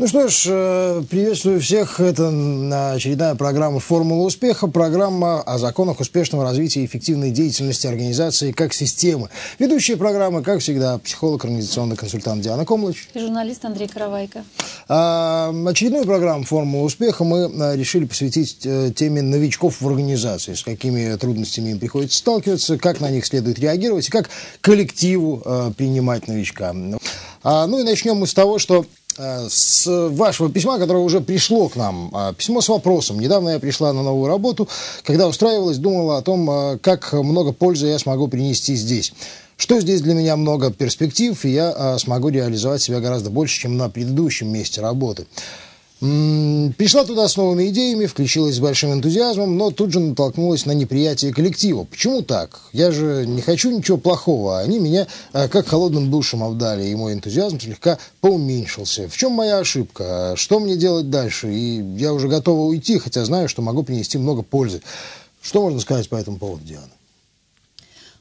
Ну что ж, э, приветствую всех. Это очередная программа «Формула успеха», программа о законах успешного развития и эффективной деятельности организации как системы. Ведущие программы, как всегда, психолог, организационный консультант Диана Комлыч. И журналист Андрей Каравайко. А, очередную программу «Формула успеха» мы э, решили посвятить э, теме новичков в организации, с какими трудностями им приходится сталкиваться, как на них следует реагировать и как коллективу принимать новичка. А, ну и начнем мы с того, что с вашего письма, которое уже пришло к нам. Э, письмо с вопросом. Недавно я пришла на новую работу. Когда устраивалась, думала о том, э, как много пользы я смогу принести здесь. Что здесь для меня много перспектив, и я смогу реализовать себя гораздо больше, чем на предыдущем месте работы. Пришла туда с новыми идеями, включилась с большим энтузиазмом, но тут же натолкнулась на неприятие коллектива. Почему так? Я же не хочу ничего плохого, они меня а, как холодным душем обдали, и мой энтузиазм слегка поуменьшился. В чем моя ошибка? Что мне делать дальше? И я уже готова уйти, хотя знаю, что могу принести много пользы. Что можно сказать по этому поводу, Диана?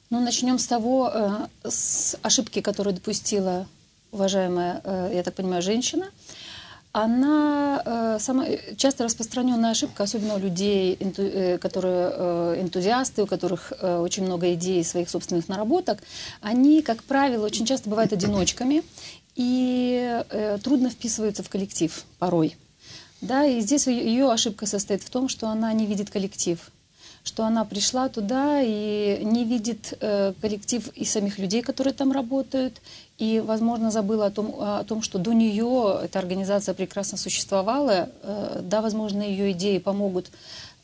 Ну, начнем с того, э, с ошибки, которую допустила уважаемая, э, я так понимаю, женщина – она э, самая часто распространенная ошибка, особенно у людей, инту, э, которые э, энтузиасты, у которых э, очень много идей своих собственных наработок, они, как правило, очень часто бывают одиночками и э, трудно вписываются в коллектив порой. Да, и здесь ее ошибка состоит в том, что она не видит коллектив что она пришла туда и не видит э, коллектив и самих людей, которые там работают, и, возможно, забыла о том, о том, что до нее эта организация прекрасно существовала. Э, да, возможно, ее идеи помогут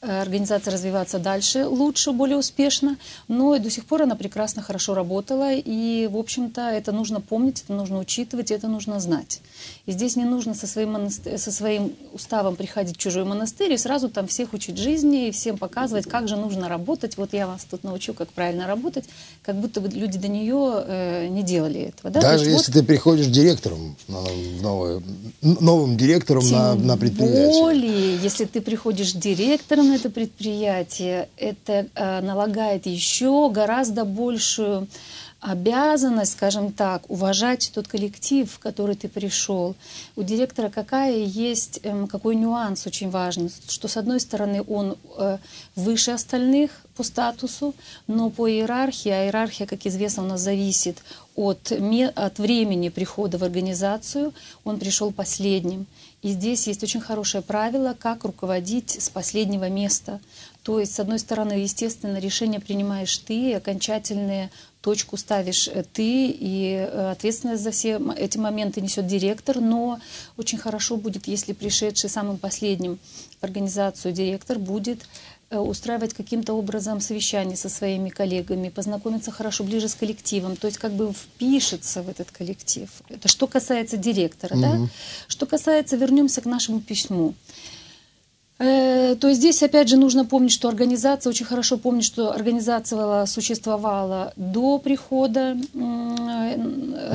организация развиваться дальше лучше, более успешно, но и до сих пор она прекрасно, хорошо работала, и, в общем-то, это нужно помнить, это нужно учитывать, это нужно знать. И здесь не нужно со своим, монастырь, со своим уставом приходить в чужой монастырь и сразу там всех учить жизни и всем показывать, как же нужно работать. Вот я вас тут научу, как правильно работать, как будто бы люди до нее э, не делали этого. Да? Даже если вот, ты приходишь директором, новое, новым директором на, на предприятие. более, если ты приходишь директором это предприятие, это э, налагает еще гораздо большую обязанность, скажем так, уважать тот коллектив, в который ты пришел. У директора какая есть, эм, какой нюанс очень важный, что с одной стороны он э, выше остальных по статусу, но по иерархии, а иерархия, как известно, у нас зависит от, от времени прихода в организацию, он пришел последним. И здесь есть очень хорошее правило, как руководить с последнего места. То есть, с одной стороны, естественно, решение принимаешь ты, окончательные точку ставишь э, ты, и э, ответственность за все эти моменты несет директор, но очень хорошо будет, если пришедший самым последним в организацию директор будет устраивать каким-то образом совещание со своими коллегами, познакомиться хорошо ближе с коллективом, то есть как бы впишется в этот коллектив. Это что касается директора. Угу. Да? Что касается, вернемся к нашему письму. Э, то есть здесь опять же нужно помнить, что организация, очень хорошо помнить, что организация существовала до прихода э,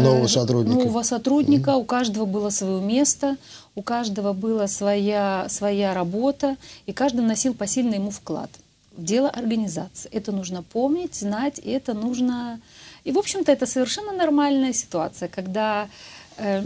нового сотрудника. Нового сотрудника. Mm-hmm. У каждого было свое место, у каждого была своя, своя работа, и каждый носил посильный ему вклад в дело организации. Это нужно помнить, знать, и это нужно... И, в общем-то, это совершенно нормальная ситуация, когда Э,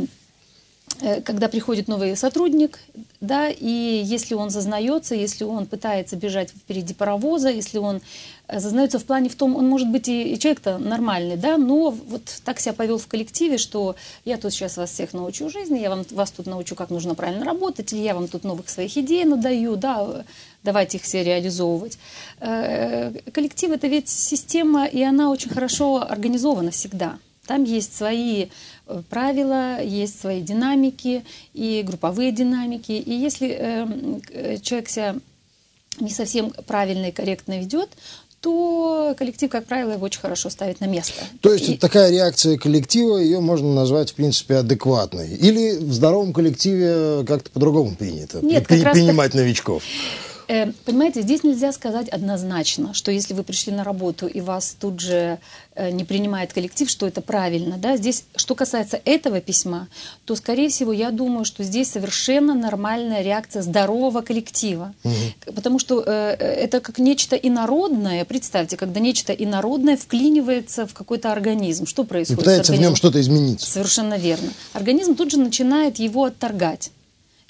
когда приходит новый сотрудник, да, и если он зазнается, если он пытается бежать впереди паровоза, если он э, зазнается в плане в том, он может быть и, и человек-то нормальный, да, но вот так себя повел в коллективе, что я тут сейчас вас всех научу жизни, я вам, вас тут научу, как нужно правильно работать, или я вам тут новых своих идей надаю, да, давайте их все реализовывать. Э, коллектив – это ведь система, и она очень хорошо организована всегда. Там есть свои Э, правила, есть свои динамики и групповые динамики. И если эм, э, человек себя не совсем правильно и корректно ведет, то коллектив, как правило, его очень хорошо ставит на место. То есть и... такая реакция коллектива, ее можно назвать, в принципе, адекватной. Или в здоровом коллективе как-то по-другому принято Нет, при, принимать так... новичков? Э, понимаете, здесь нельзя сказать однозначно, что если вы пришли на работу и вас тут же э, не принимает коллектив, что это правильно. Да? Здесь, что касается этого письма, то, скорее всего, я думаю, что здесь совершенно нормальная реакция здорового коллектива. Угу. Потому что э, это как нечто инородное. Представьте, когда нечто инородное вклинивается в какой-то организм. Что происходит? И пытается в нем что-то изменить. Совершенно верно. Организм тут же начинает его отторгать.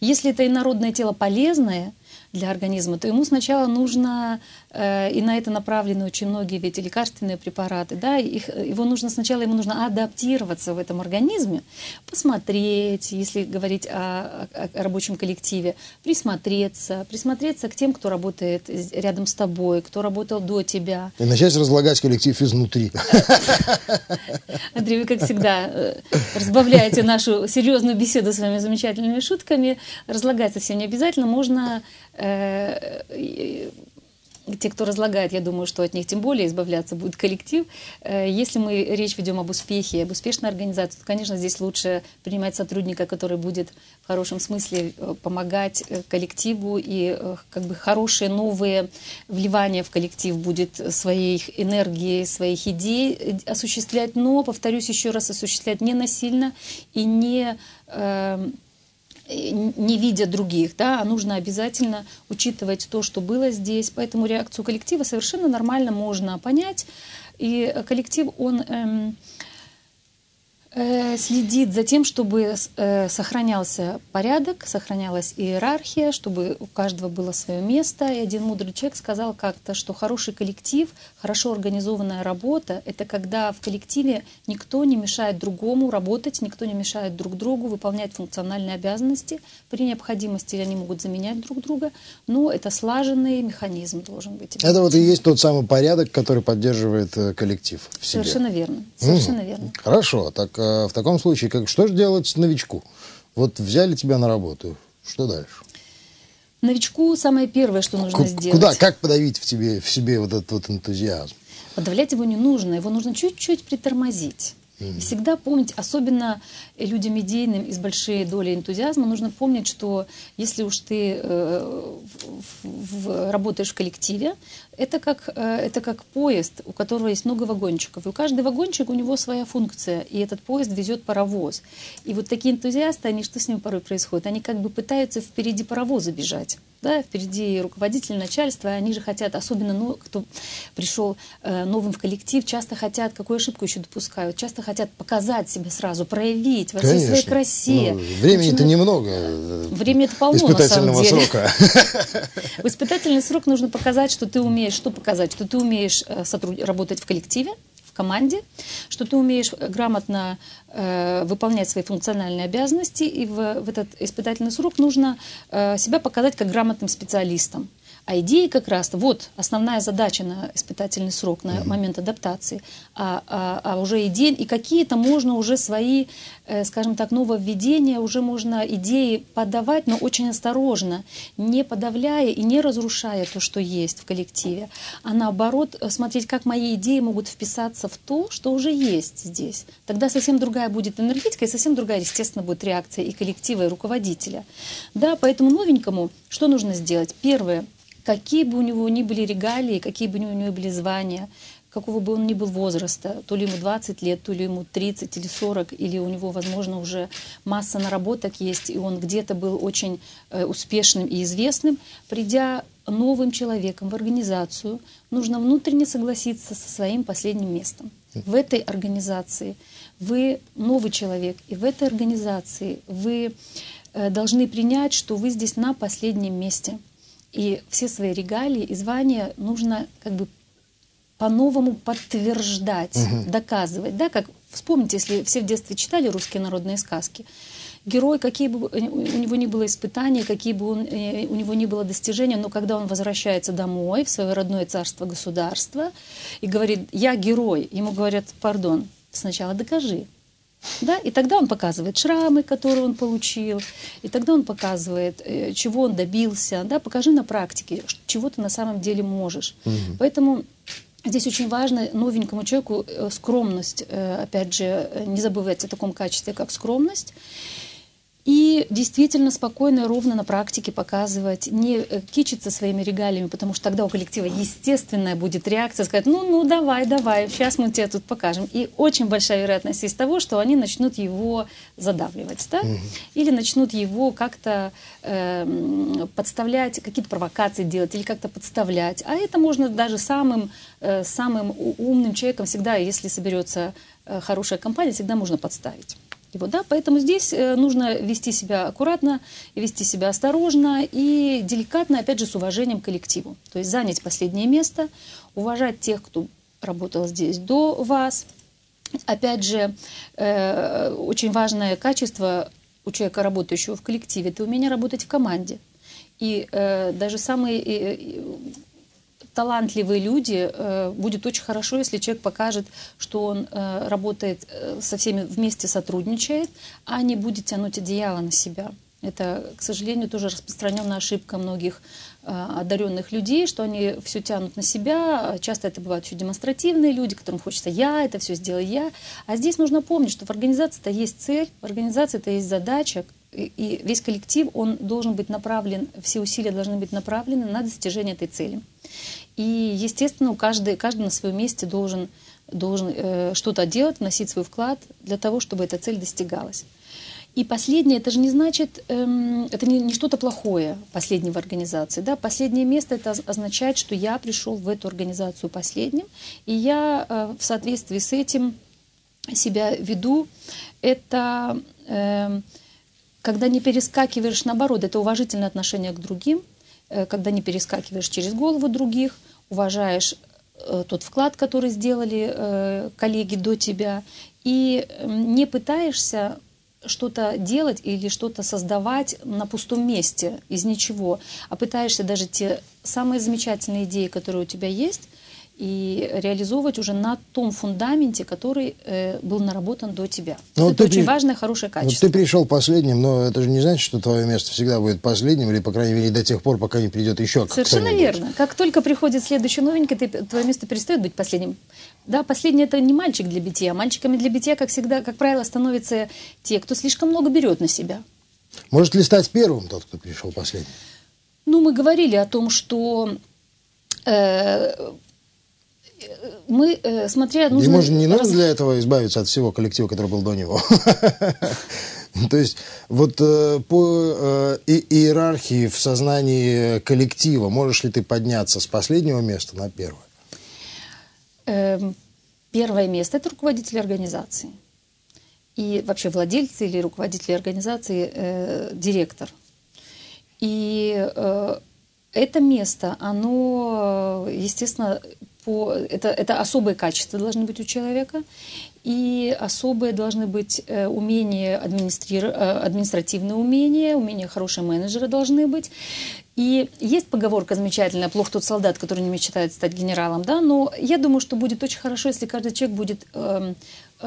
Если это инородное тело полезное для организма, то ему сначала нужно и на это направлены очень многие ведь лекарственные препараты, да, их, его нужно сначала ему нужно адаптироваться в этом организме, посмотреть, если говорить о, о, рабочем коллективе, присмотреться, присмотреться к тем, кто работает рядом с тобой, кто работал до тебя. И начать разлагать коллектив изнутри. Андрей, вы, как всегда, э, разбавляете нашу серьезную беседу с вами замечательными шутками. Разлагать совсем не обязательно, можно э, те, кто разлагает, я думаю, что от них тем более избавляться будет коллектив. Э, если мы речь ведем об успехе, об успешной организации, то, конечно, здесь лучше принимать сотрудника, который будет в хорошем смысле э, помогать э, коллективу и как бы хорошие новые вливания в коллектив будет своих энергии, своих идей осуществлять, но, повторюсь еще раз, осуществлять не насильно и не не видя других, да, а нужно обязательно учитывать то, что было здесь. Поэтому реакцию коллектива совершенно нормально можно понять. И коллектив, он эм, Э, следит за тем, чтобы э, сохранялся порядок, сохранялась иерархия, чтобы у каждого было свое место. И один мудрый человек сказал как-то, что хороший коллектив, хорошо организованная работа – это когда в коллективе никто не мешает другому работать, никто не мешает друг другу выполнять функциональные обязанности. При необходимости они могут заменять друг друга, но это слаженный механизм должен быть. Это вот и есть тот самый порядок, который поддерживает э, коллектив в себе. Совершенно верно. Совершенно угу. верно. Хорошо. Так Э, в таком случае, как, что же делать новичку? Вот взяли тебя на работу, что дальше? Новичку самое первое, что нужно К- сделать. Куда, как подавить в, тебе, в себе вот этот вот энтузиазм? Подавлять его не нужно, его нужно чуть-чуть притормозить. И всегда помнить, особенно людям идейным и с большой долей энтузиазма, нужно помнить, что если уж ты э, в, в, работаешь в коллективе, это как, э, это как поезд, у которого есть много вагончиков. И у каждый вагончик у него своя функция, и этот поезд везет паровоз. И вот такие энтузиасты, они что с ними порой происходит? Они как бы пытаются впереди паровоза бежать да, впереди руководитель, начальство, они же хотят, особенно ну, кто пришел э, новым в коллектив, часто хотят, какую ошибку еще допускают, часто хотят показать себя сразу, проявить во всей своей красе. Ну, времени-то немного. Время это полно, на самом деле. срока. В испытательный срок нужно показать, что ты умеешь, что показать, что ты умеешь э, сотруд... работать в коллективе, команде, что ты умеешь грамотно э, выполнять свои функциональные обязанности, и в, в этот испытательный срок нужно э, себя показать как грамотным специалистом. А идеи как раз, вот основная задача на испытательный срок, на mm-hmm. момент адаптации, а, а, а уже идеи, и какие-то можно уже свои, э, скажем так, нововведения, уже можно идеи подавать, но очень осторожно, не подавляя и не разрушая то, что есть в коллективе, а наоборот э, смотреть, как мои идеи могут вписаться в то, что уже есть здесь. Тогда совсем другая будет энергетика и совсем другая, естественно, будет реакция и коллектива, и руководителя. Да, поэтому новенькому что нужно сделать? Первое – какие бы у него ни были регалии, какие бы у него ни были звания, какого бы он ни был возраста, то ли ему 20 лет, то ли ему 30 или 40, или у него, возможно, уже масса наработок есть, и он где-то был очень э, успешным и известным, придя новым человеком в организацию, нужно внутренне согласиться со своим последним местом. В этой организации вы новый человек, и в этой организации вы э, должны принять, что вы здесь на последнем месте – и все свои регалии и звания нужно как бы по-новому подтверждать, угу. доказывать. Да, как вспомните, если все в детстве читали русские народные сказки, герой, какие бы у него ни было испытания, какие бы он, э, у него ни было достижения, но когда он возвращается домой, в свое родное царство, государство, и говорит, я герой, ему говорят, пардон, сначала докажи. Да? И тогда он показывает шрамы, которые он получил, и тогда он показывает, э, чего он добился. Да? Покажи на практике, чего ты на самом деле можешь. Угу. Поэтому Здесь очень важно новенькому человеку э, скромность, э, опять же, не забывать о таком качестве, как скромность. И действительно спокойно и ровно на практике показывать, не э, кичиться своими регалиями, потому что тогда у коллектива естественная будет реакция, сказать, ну, ну, давай, давай, сейчас мы тебе тут покажем. И очень большая вероятность есть того, что они начнут его задавливать, да? Угу. Или начнут его как-то э, подставлять, какие-то провокации делать или как-то подставлять. А это можно даже самым, э, самым умным человеком всегда, если соберется э, хорошая компания, всегда можно подставить. Его. Да? Поэтому здесь э, нужно вести себя аккуратно, вести себя осторожно и деликатно, опять же, с уважением к коллективу. То есть занять последнее место, уважать тех, кто работал здесь до вас. Опять же, э, очень важное качество у человека, работающего в коллективе, это умение работать в команде. И э, даже самые талантливые люди, э, будет очень хорошо, если человек покажет, что он э, работает э, со всеми вместе, сотрудничает, а не будет тянуть одеяло на себя. Это, к сожалению, тоже распространенная ошибка многих одаренных людей, что они все тянут на себя. Часто это бывают еще демонстративные люди, которым хочется я, это все сделаю я. А здесь нужно помнить, что в организации-то есть цель, в организации-то есть задача, и весь коллектив, он должен быть направлен, все усилия должны быть направлены на достижение этой цели. И, естественно, каждый, каждый на своем месте должен, должен э, что-то делать, вносить свой вклад для того, чтобы эта цель достигалась. И последнее, это же не значит, эм, это не, не что-то плохое, последнее в организации. Да? Последнее место, это означает, что я пришел в эту организацию последним, и я э, в соответствии с этим себя веду. Это э, когда не перескакиваешь, наоборот, это уважительное отношение к другим – когда не перескакиваешь через голову других, уважаешь э, тот вклад, который сделали э, коллеги до тебя, и не пытаешься что-то делать или что-то создавать на пустом месте из ничего, а пытаешься даже те самые замечательные идеи, которые у тебя есть, и реализовывать уже на том фундаменте, который э, был наработан до тебя. Но ну, это очень при... важное, хорошее качество. Вот ты пришел последним, но это же не значит, что твое место всегда будет последним, или, по крайней мере, до тех пор, пока не придет еще Совершенно верно. Как только приходит следующий новенький, ты, твое место перестает быть последним. Да, последний это не мальчик для битья. Мальчиками для битья, как всегда, как правило, становятся те, кто слишком много берет на себя. Может ли стать первым тот, кто пришел последним? Ну, мы говорили о том, что э, мы, э, смотря... Нужно Ему же не нужно для этого избавиться от всего коллектива, который был до него. То есть вот э, по э, иерархии в сознании коллектива можешь ли ты подняться с последнего места на первое? Эм, первое место – это руководитель организации. И вообще владельцы или руководители организации э, – директор. И э, это место, оно, естественно, по, это, это особые качества должны быть у человека, и особые должны быть э, умения, администри... Э, административные умения, умения хорошие менеджеры должны быть. И есть поговорка замечательная, плох тот солдат, который не мечтает стать генералом, да, но я думаю, что будет очень хорошо, если каждый человек будет э,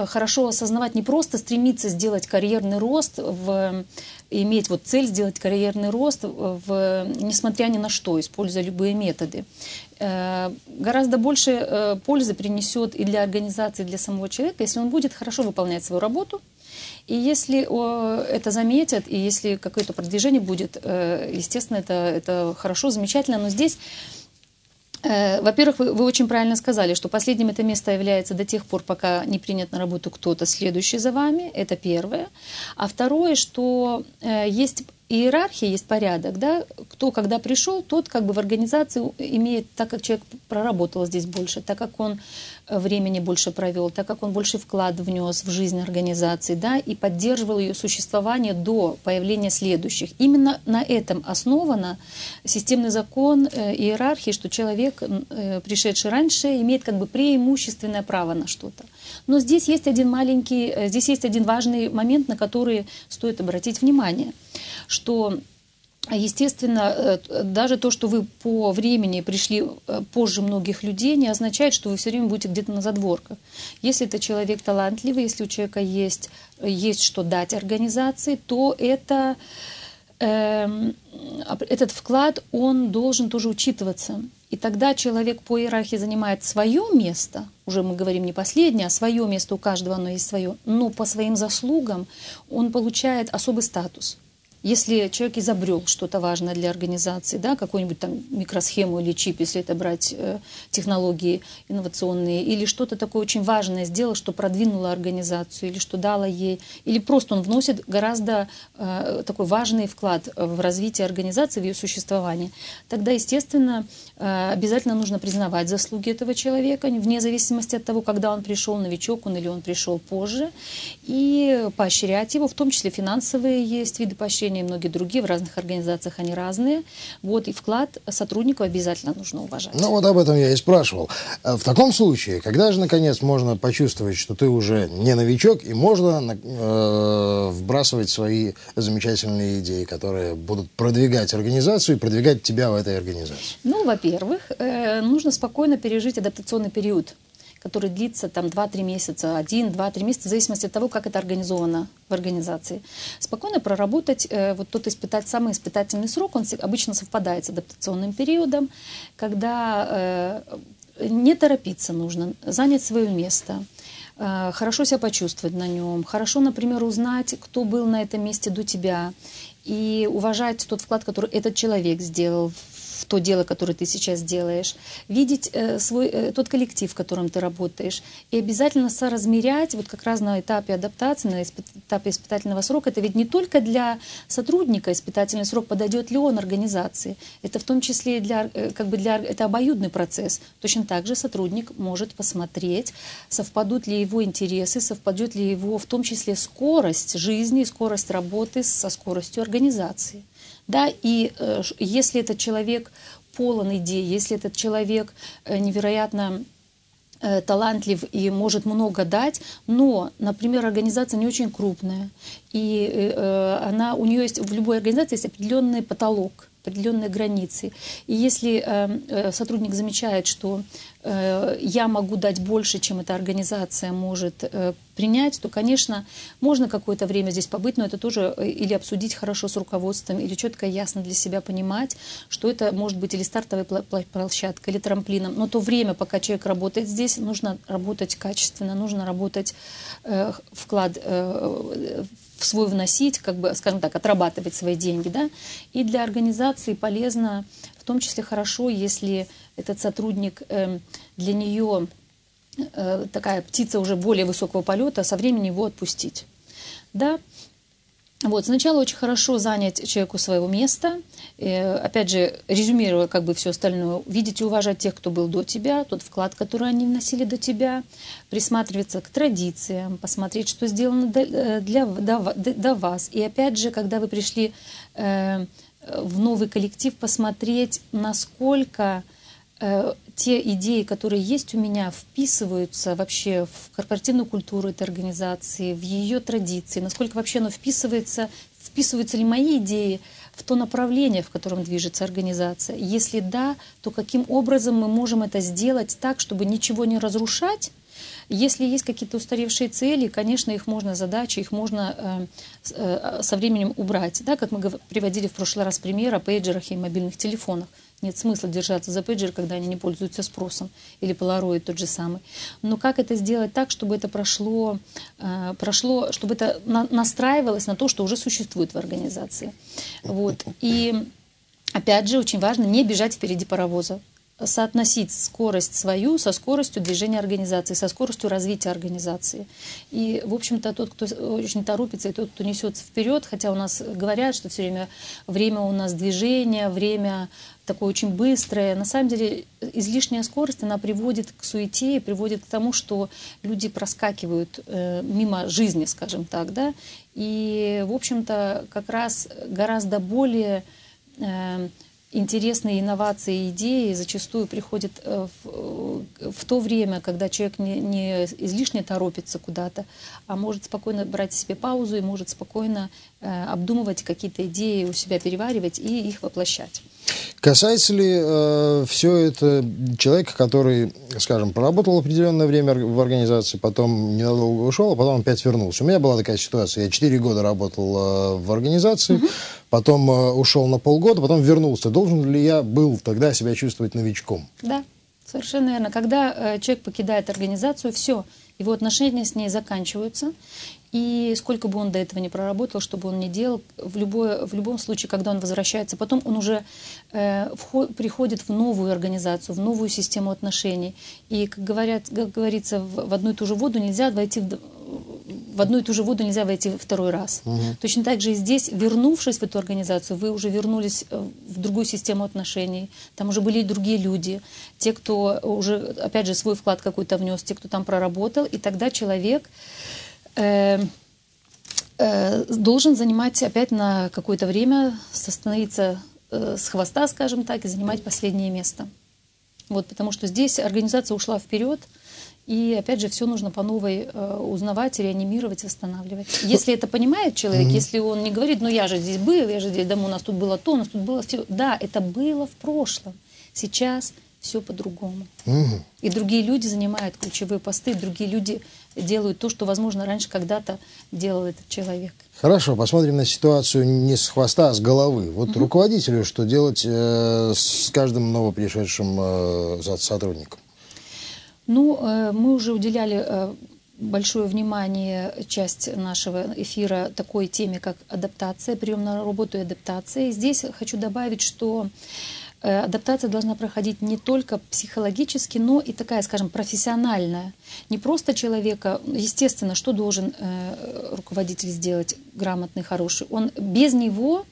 хорошо осознавать, не просто стремиться сделать карьерный рост, в, иметь вот цель сделать карьерный рост, в, несмотря ни на что, используя любые методы. Э, гораздо больше э, пользы принесет и для организации, и для самого человека, если он будет хорошо выполнять свою работу, и если это заметят, и если какое-то продвижение будет, естественно, это, это хорошо, замечательно, но здесь Э, во-первых, вы, вы очень правильно сказали, что последним это место является до тех пор, пока не принят на работу кто-то следующий за вами. Это первое. А второе, что э, есть иерархия, есть порядок, да, кто когда пришел, тот как бы в организации имеет, так как человек проработал здесь больше, так как он э, времени больше провел, так как он больше вклад внес в жизнь организации, да, и поддерживал ее существование до появления следующих. Именно на этом основано системный закон э, иерархии, что человек, э, пришедший раньше, имеет как бы преимущественное право на что-то. Но здесь есть один маленький, здесь есть один важный момент, на который стоит обратить внимание – Естественно, э, даже то, что вы по времени пришли э, позже многих людей, не означает, что вы все время будете где-то на задворках. Если это человек талантливый, если у человека есть, есть что дать организации, то это, э, этот вклад, он должен тоже учитываться. И тогда человек по иерархии занимает свое место, уже мы говорим не последнее, а свое место, у каждого оно есть свое, но по своим заслугам он получает особый статус – Если человек изобрел что-то важное для организации, да, какую-нибудь там микросхему или чип, если это брать э, технологии инновационные, или что-то такое очень важное сделал, что продвинуло организацию, или что дало ей, или просто он вносит гораздо э, такой важный вклад в развитие организации, в ее существование, тогда, естественно, э, обязательно нужно признавать заслуги этого человека, вне зависимости от того, когда он пришел, новичок он или он пришел позже, и поощрять его, в том числе финансовые есть виды поощрения и многие другие, в разных организациях они разные. Вот, и вклад сотрудников обязательно нужно уважать. Ну вот об этом я и спрашивал. А в таком случае, когда же, наконец, можно почувствовать, что ты уже не новичок, и можно э, вбрасывать свои замечательные идеи, которые будут продвигать организацию и продвигать тебя в этой организации? Ну, во-первых, э, нужно спокойно пережить адаптационный период который длится там 2-3 месяца, 1-2-3 месяца, в зависимости от того, как это организовано в организации. Спокойно проработать э, вот тот испытать, самый испытательный срок, он обычно совпадает с адаптационным периодом, когда э, не торопиться нужно, занять свое место, э, хорошо себя почувствовать на нем, хорошо, например, узнать, кто был на этом месте до тебя, и уважать тот вклад, который этот человек сделал в то дело, которое ты сейчас делаешь, видеть э, свой, э, тот коллектив, в котором ты работаешь, и обязательно соразмерять, вот как раз на этапе адаптации, на испыт, этапе испытательного срока, это ведь не только для сотрудника испытательный срок, подойдет ли он организации, это в том числе и для, э, как бы для, это обоюдный процесс. Точно так же сотрудник может посмотреть, совпадут ли его интересы, совпадет ли его в том числе скорость жизни, скорость работы со скоростью организации. Да, и э, если этот человек полон идей, если этот человек э, невероятно э, талантлив и может много дать, но, например, организация не очень крупная, и э, она, у нее есть в любой организации есть определенный потолок, определенные границы. И если э, э, сотрудник замечает, что э, я могу дать больше, чем эта организация может принять, то, конечно, можно какое-то время здесь побыть, но это тоже или обсудить хорошо с руководством, или четко и ясно для себя понимать, что это может быть или стартовая площадка, или трамплином. Но то время, пока человек работает здесь, нужно работать качественно, нужно работать, вклад э, в свой вносить, как бы, скажем так, отрабатывать свои деньги, да, и для организации полезно, в том числе хорошо, если этот сотрудник э, для нее э, такая птица уже более высокого полета, со временем его отпустить, да, вот, сначала очень хорошо занять человеку своего места, э, опять же, резюмируя как бы все остальное, видеть и уважать тех, кто был до тебя, тот вклад, который они вносили до тебя, присматриваться к традициям, посмотреть, что сделано для, для, до, до вас. И опять же, когда вы пришли э, в новый коллектив, посмотреть, насколько Э, те идеи, которые есть у меня, вписываются вообще в корпоративную культуру этой организации, в ее традиции, насколько вообще оно вписывается, вписываются ли мои идеи в то направление, в котором движется организация. Если да, то каким образом мы можем это сделать так, чтобы ничего не разрушать, если есть какие-то устаревшие цели, конечно, их можно, задачи, их можно э, э, со временем убрать. Да, как мы приводили в прошлый раз пример о пейджерах и мобильных телефонах. Нет смысла держаться за пейджер, когда они не пользуются спросом. Или полароид тот же самый. Но как это сделать так, чтобы это прошло, э, прошло чтобы это на, настраивалось на то, что уже существует в организации. Вот. И опять же, очень важно не бежать впереди паровоза соотносить скорость свою со скоростью движения организации, со скоростью развития организации. И, в общем-то, тот, кто очень торопится, и тот, кто несется вперед, хотя у нас говорят, что все время время у нас движения, время такое очень быстрое. На самом деле излишняя скорость, она приводит к суете приводит к тому, что люди проскакивают э, мимо жизни, скажем так, да. И, в общем-то, как раз гораздо более э, интересные инновации идеи зачастую приходят э, в, в то время, когда человек не, не излишне торопится куда-то, а может спокойно брать себе паузу и может спокойно э, обдумывать какие-то идеи у себя, переваривать и их воплощать. Касается ли э, все это человека, который, скажем, поработал определенное время в организации, потом ненадолго ушел, а потом опять вернулся? У меня была такая ситуация. Я 4 года работал э, в организации, угу. потом э, ушел на полгода, потом вернулся. Должен ли я был тогда себя чувствовать новичком? Да, совершенно верно. Когда э, человек покидает организацию, все, Его отношения с ней заканчиваются, и сколько бы он до этого не проработал, чтобы он не делал, в, любое, в любом случае, когда он возвращается, потом он уже э, вход, приходит в новую организацию, в новую систему отношений. И, как, говорят, как говорится, в, в одну и ту же воду нельзя войти в, в одну и ту же воду нельзя войти второй раз. Угу. Точно так же и здесь, вернувшись в эту организацию, вы уже вернулись э, в другую систему отношений. Там уже были и другие люди, те, кто уже, опять же, свой вклад какой-то внес, те, кто там проработал. И тогда человек э, э, должен занимать опять на какое-то время, остановиться э, с хвоста, скажем так, и занимать последнее место. Вот, потому что здесь организация ушла вперед, и опять же, все нужно по новой э, узнавать, реанимировать, восстанавливать. Если это понимает человек, mm-hmm. если он не говорит, ну я же здесь был, я же здесь дома, у нас тут было то, у нас тут было все. Да, это было в прошлом. Сейчас все по-другому. Mm-hmm. И другие люди занимают ключевые посты, другие люди делают то, что, возможно, раньше когда-то делал этот человек. Хорошо, посмотрим на ситуацию не с хвоста, а с головы. Вот угу. руководителю что делать э, с каждым новопришедшим э, сотрудником? Ну, э, мы уже уделяли э, большое внимание, часть нашего эфира такой теме, как адаптация, прием на работу и адаптация. И здесь хочу добавить, что э, адаптация должна проходить не только психологически, но и такая, скажем, профессиональная. Не просто человека, естественно, что должен руководитель сделать грамотный, хороший. Он без него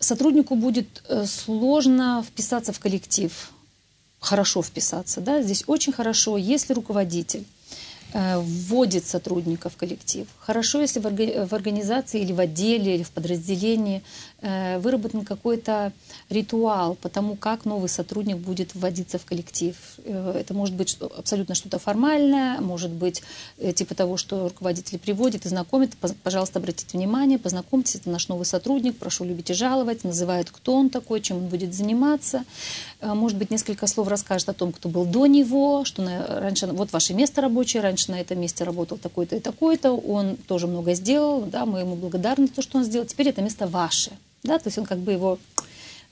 сотруднику будет сложно вписаться в коллектив хорошо вписаться. Да? Здесь очень хорошо, если руководитель Э, вводит сотрудника в коллектив. Хорошо, если в организации или в отделе, или в подразделении э, выработан какой-то ритуал по тому, как новый сотрудник будет вводиться в коллектив. Э, это может быть абсолютно что-то формальное, может быть типа того, что руководитель приводит и знакомит. Пожалуйста, обратите внимание, познакомьтесь, это наш новый сотрудник, прошу любить и жаловать, называют, кто он такой, чем он будет заниматься. Может быть, несколько слов расскажет о том, кто был до него, что раньше, вот ваше место рабочее, раньше на этом месте работал такой-то и такой-то, он тоже много сделал, да, мы ему благодарны за то, что он сделал, теперь это место ваше, да, то есть он как бы его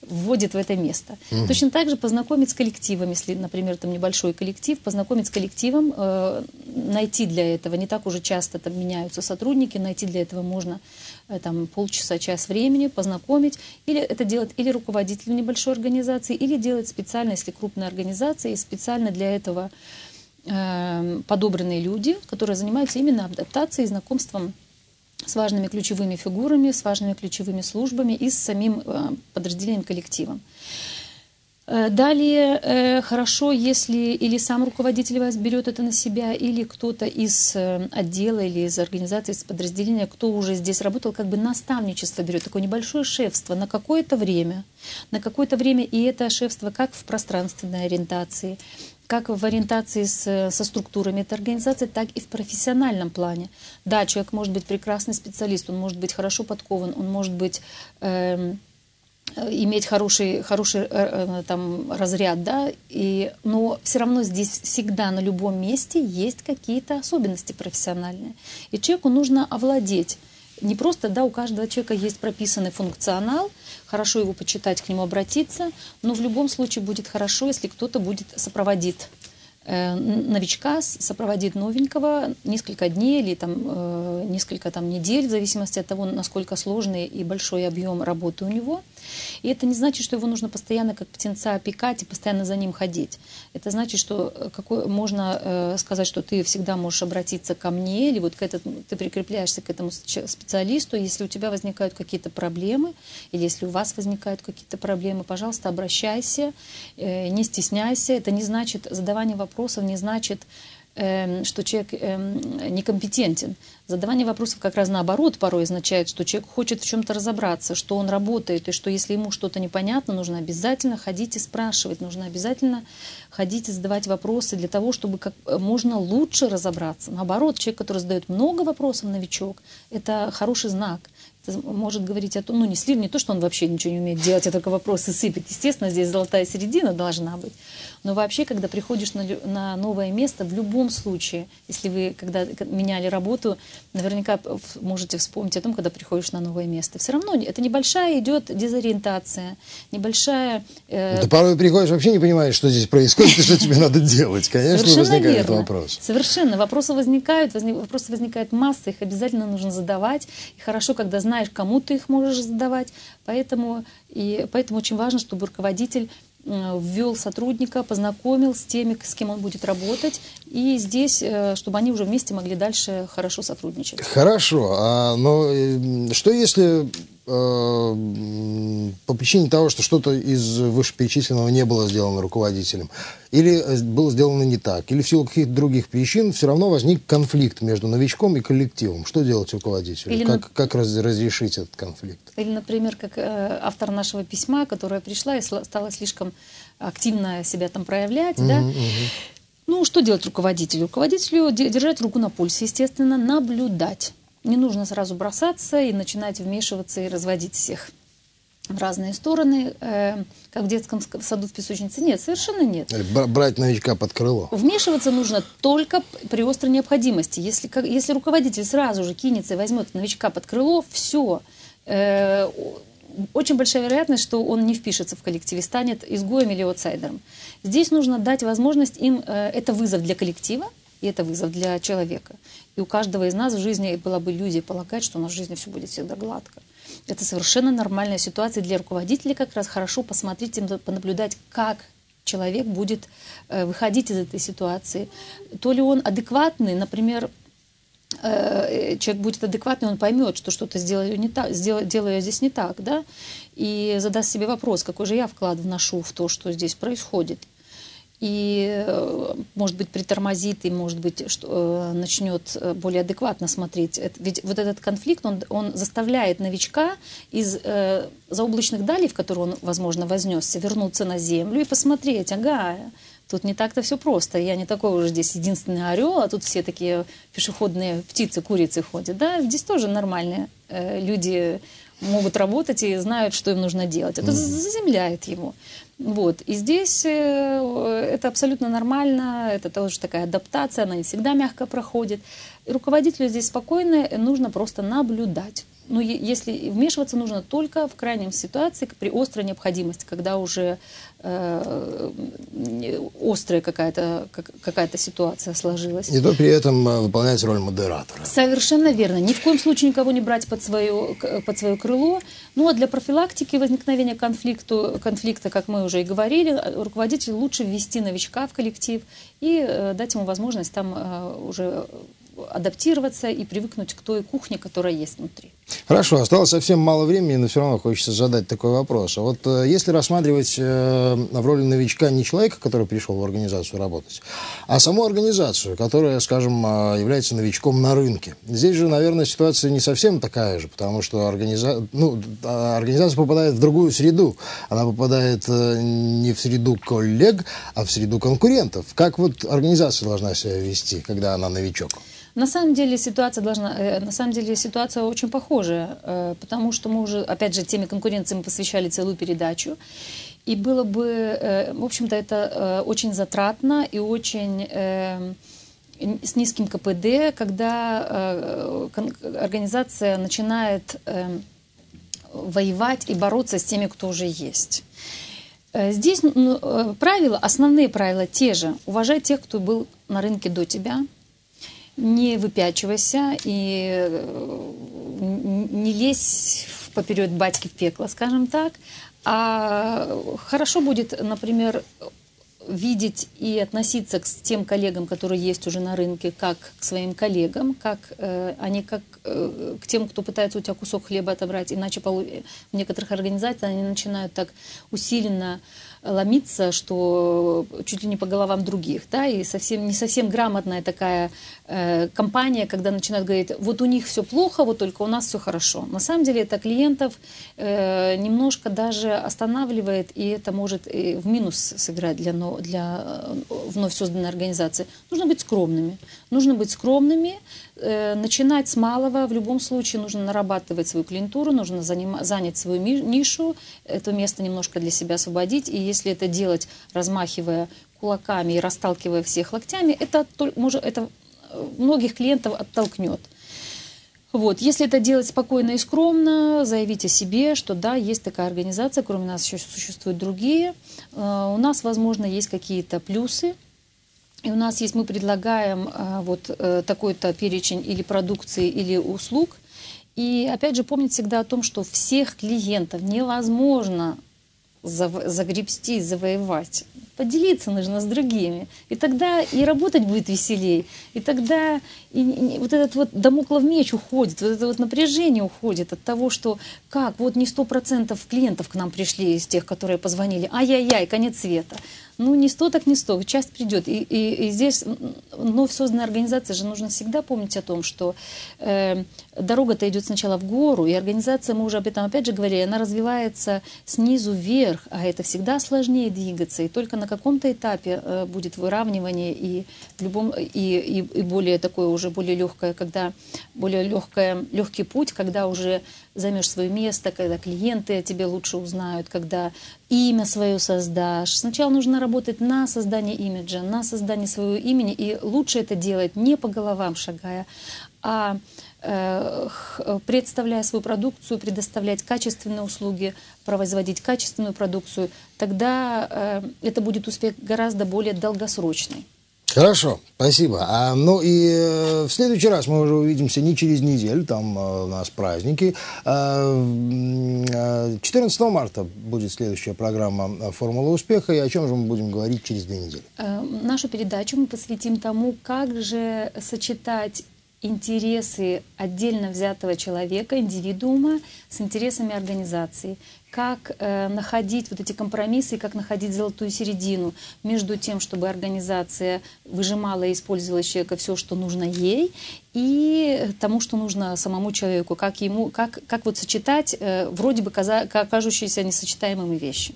вводит в это место. Угу. Точно так же познакомить с коллективом, если, например, там небольшой коллектив, познакомить с коллективом, э, найти для этого, не так уже часто там меняются сотрудники, найти для этого можно э, там полчаса, час времени, познакомить, или это делать или руководитель небольшой организации, или делать специально, если крупная организация, и специально для этого Эм, подобранные люди, которые занимаются именно адаптацией, знакомством с важными ключевыми фигурами, с важными ключевыми службами и с самим э, подразделением коллективом. Э, далее э, хорошо, если или сам руководитель вас берет это на себя, или кто-то из отдела или из организации, из подразделения, кто уже здесь работал, как бы наставничество берет, такое небольшое шефство на какое-то время. На какое-то время и это шефство как в пространственной ориентации, как в ориентации с, со структурами этой организации, так и в профессиональном плане. Да, человек может быть прекрасный специалист, он может быть хорошо подкован, он может быть... Эм, э, иметь хороший, хороший э, э, там, разряд, да, и, но все равно здесь всегда на любом месте есть какие-то особенности профессиональные. И человеку нужно овладеть не просто, да, у каждого человека есть прописанный функционал, хорошо его почитать, к нему обратиться, но в любом случае будет хорошо, если кто-то будет сопроводить Э, новичка сопроводит новенького несколько дней или там, э, несколько там, недель, в зависимости от того, насколько сложный и большой объем работы у него. И это не значит, что его нужно постоянно как птенца опекать и постоянно за ним ходить. Это значит, что э, какой, можно сказать, что ты всегда можешь обратиться ко мне, или вот к этому, ты прикрепляешься к этому специалисту, если у тебя возникают какие-то проблемы, или если у вас возникают какие-то проблемы, пожалуйста, обращайся, не стесняйся. Это не значит задавание вопросов не значит, что человек эм, некомпетентен. Задавание вопросов как раз наоборот порой означает, что человек хочет в чем-то разобраться, что он работает, и что если ему что-то непонятно, нужно обязательно ходить и спрашивать, нужно обязательно ходить и задавать вопросы для того, чтобы как можно лучше разобраться. Наоборот, человек, который задает много вопросов, новичок, это хороший знак. Может говорить о том, ну не слив, не то, что он вообще ничего не умеет делать, а только вопросы сыпет. Естественно, здесь золотая середина должна быть. Но вообще, когда приходишь на, на новое место, в любом случае, если вы когда меняли работу, наверняка можете вспомнить о том, когда приходишь на новое место. Все равно это небольшая идет дезориентация, небольшая... Э... Да порой приходишь, вообще не понимаешь, что здесь происходит и что тебе надо делать. Конечно, возникает вопрос. Совершенно. Вопросы возникают, возник, вопросы возникают масса, их обязательно нужно задавать. И хорошо, когда знаешь, кому ты их можешь задавать. Поэтому, и, поэтому очень важно, чтобы руководитель Э, ввел сотрудника, познакомил с теми, с кем он будет работать, и здесь, э, чтобы они уже вместе могли дальше хорошо сотрудничать. Хорошо, а, но э, что если по причине того, что что-то из вышеперечисленного не было сделано руководителем, или э, было сделано не так, или в силу каких-то других причин, все равно возник конфликт между новичком и коллективом. Что делать руководителю? Или, как, как раз, разрешить этот конфликт? Или, например, как э, автор нашего письма, которая пришла и стала слишком активно себя там проявлять, mm-hmm, да? Mm-hmm. Ну, что делать руководителю? Руководителю держать руку на пульсе, естественно, наблюдать не нужно сразу бросаться и начинать вмешиваться и разводить всех в разные стороны, э, как в детском саду в песочнице. Нет, совершенно нет. Брать новичка под крыло. Вмешиваться нужно только при острой необходимости. Если, как, если руководитель сразу же кинется и возьмет новичка под крыло, все. Э, очень большая вероятность, что он не впишется в коллективе, станет изгоем или аутсайдером. Здесь нужно дать возможность им, э, это вызов для коллектива, и это вызов для человека. И у каждого из нас в жизни была бы иллюзия полагать, что у нас в жизни все будет всегда гладко. Это совершенно нормальная ситуация для руководителей как раз хорошо посмотреть, понаблюдать, как человек будет э, выходить из этой ситуации. То ли он адекватный, например, э, человек будет адекватный, он поймет, что что-то сделаю, не так, сделаю, делаю я здесь не так, да, и задаст себе вопрос, какой же я вклад вношу в то, что здесь происходит и, э, может быть, притормозит и, может быть, что, э, начнет э, более адекватно смотреть. Ведь вот этот конфликт, он, он заставляет новичка из э, заоблачных далей, в которые он, возможно, вознесся, вернуться на землю и посмотреть, ага, Тут не так-то все просто. Я не такой уже здесь единственный орел, а тут все такие пешеходные птицы, курицы ходят. Да, здесь тоже нормальные э, люди могут работать и знают, что им нужно делать. Это заземляет его. Вот. И здесь э, это абсолютно нормально, это тоже такая адаптация, она не всегда мягко проходит. И руководителю здесь спокойно, нужно просто наблюдать. Но если вмешиваться нужно только в крайнем ситуации, при острой необходимости, когда уже э, острая какая-то какая ситуация ситуация И то при этом э, выполнять роль модератора. Совершенно верно. Ни в коем случае никого не брать под свое, под свое крыло. Ну а для профилактики возникновения конфликта, конфликта, как мы уже и говорили, руководитель лучше ввести новичка в коллектив и э, дать ему возможность там э, уже адаптироваться и привыкнуть к той кухне, которая есть внутри. Хорошо, осталось совсем мало времени, но все равно хочется задать такой вопрос. А вот э, если рассматривать э, в роли новичка не человека, который пришел в организацию работать, а саму организацию, которая, скажем, э, является новичком на рынке, здесь же, наверное, ситуация не совсем такая же, потому что организа... ну, а, организация попадает в другую среду. Она попадает не в среду коллег, а в среду конкурентов. Как вот организация должна себя вести, когда она новичок? На самом деле ситуация должна, э, на самом деле ситуация очень похожая, э, потому что мы уже, опять же, теме конкуренции мы посвящали целую передачу. И было бы, э, в общем-то, это очень затратно и очень с низким КПД, когда организация начинает воевать и бороться с теми, кто уже есть. Здесь ну, правила, основные правила те же. Уважай тех, кто был на рынке до тебя, не выпячивайся и э, не лезь поперед батьки в пекло, скажем так. А хорошо будет, например, видеть и относиться к тем коллегам, которые есть уже на рынке, как к своим коллегам, как, э, а как э, к тем, кто пытается у тебя кусок хлеба отобрать. Иначе в некоторых организациях они начинают так усиленно ломиться, что чуть ли не по головам других, да, и совсем, не совсем грамотная такая э, компания, когда начинают говорить, вот у них все плохо, вот только у нас все хорошо. На самом деле это клиентов э, немножко даже останавливает, и это может и в минус сыграть для, для э, вновь созданной организации. Нужно быть скромными. Нужно быть скромными, э, начинать с малого. В любом случае нужно нарабатывать свою клиентуру, нужно занять свою нишу, это место немножко для себя освободить. И если это делать, размахивая кулаками и расталкивая всех локтями, это, может, это многих клиентов оттолкнет. Вот. Если это делать спокойно и скромно, заявить о себе, что да, есть такая организация, кроме нас еще существуют другие. Э, у нас, возможно, есть какие-то плюсы, и у нас есть, мы предлагаем э, вот э, такой-то перечень или продукции, или услуг. И опять же, помнить всегда о том, что всех клиентов невозможно загребсти, завоевать поделиться нужно с другими. И тогда и работать будет веселей, и тогда и, и, вот этот вот домоклов меч уходит, вот это вот напряжение уходит от того, что как, вот не сто процентов клиентов к нам пришли из тех, которые позвонили, ай-яй-яй, конец света. Ну, не сто, так не сто, часть придет. И, и, и здесь, вновь созданная организация же нужно всегда помнить о том, что э, дорога-то идет сначала в гору, и организация, мы уже об этом опять же говорили, она развивается снизу вверх, а это всегда сложнее двигаться, и только на каком-то этапе э, будет выравнивание и, в любом, и, и, и более такое уже более легкое, когда более легкое, легкий путь, когда уже займешь свое место, когда клиенты о тебе лучше узнают, когда имя свое создашь. Сначала нужно работать на создание имиджа, на создание своего имени, и лучше это делать не по головам шагая, а э, представляя свою продукцию, предоставлять качественные услуги, производить качественную продукцию, тогда э, это будет успех гораздо более долгосрочный. Хорошо, спасибо. А, ну и э, в следующий раз мы уже увидимся не через неделю, там э, у нас праздники. А, 14 э, марта будет следующая программа «Формула успеха». И о чем же мы будем говорить через две недели? Э, нашу передачу мы посвятим тому, как же сочетать интересы отдельно взятого человека, индивидуума, с интересами организации. Как э, находить вот эти компромиссы, как находить золотую середину между тем, чтобы организация выжимала и использовала человека все, что нужно ей, и тому, что нужно самому человеку, как, ему, как, как вот сочетать э, вроде бы каза, кажущиеся несочетаемыми вещи.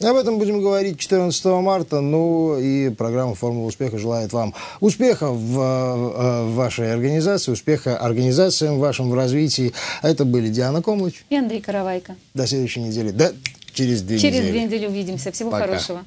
Об этом будем говорить 14 марта. Ну и программа «Формула успеха» желает вам успеха в, э, в вашей организации, успеха организациям в вашем в развитии. Это были Диана Комлыч и Андрей Каравайко. До следующей недели. Да, через две через недели. Через две недели увидимся. Всего Пока. хорошего.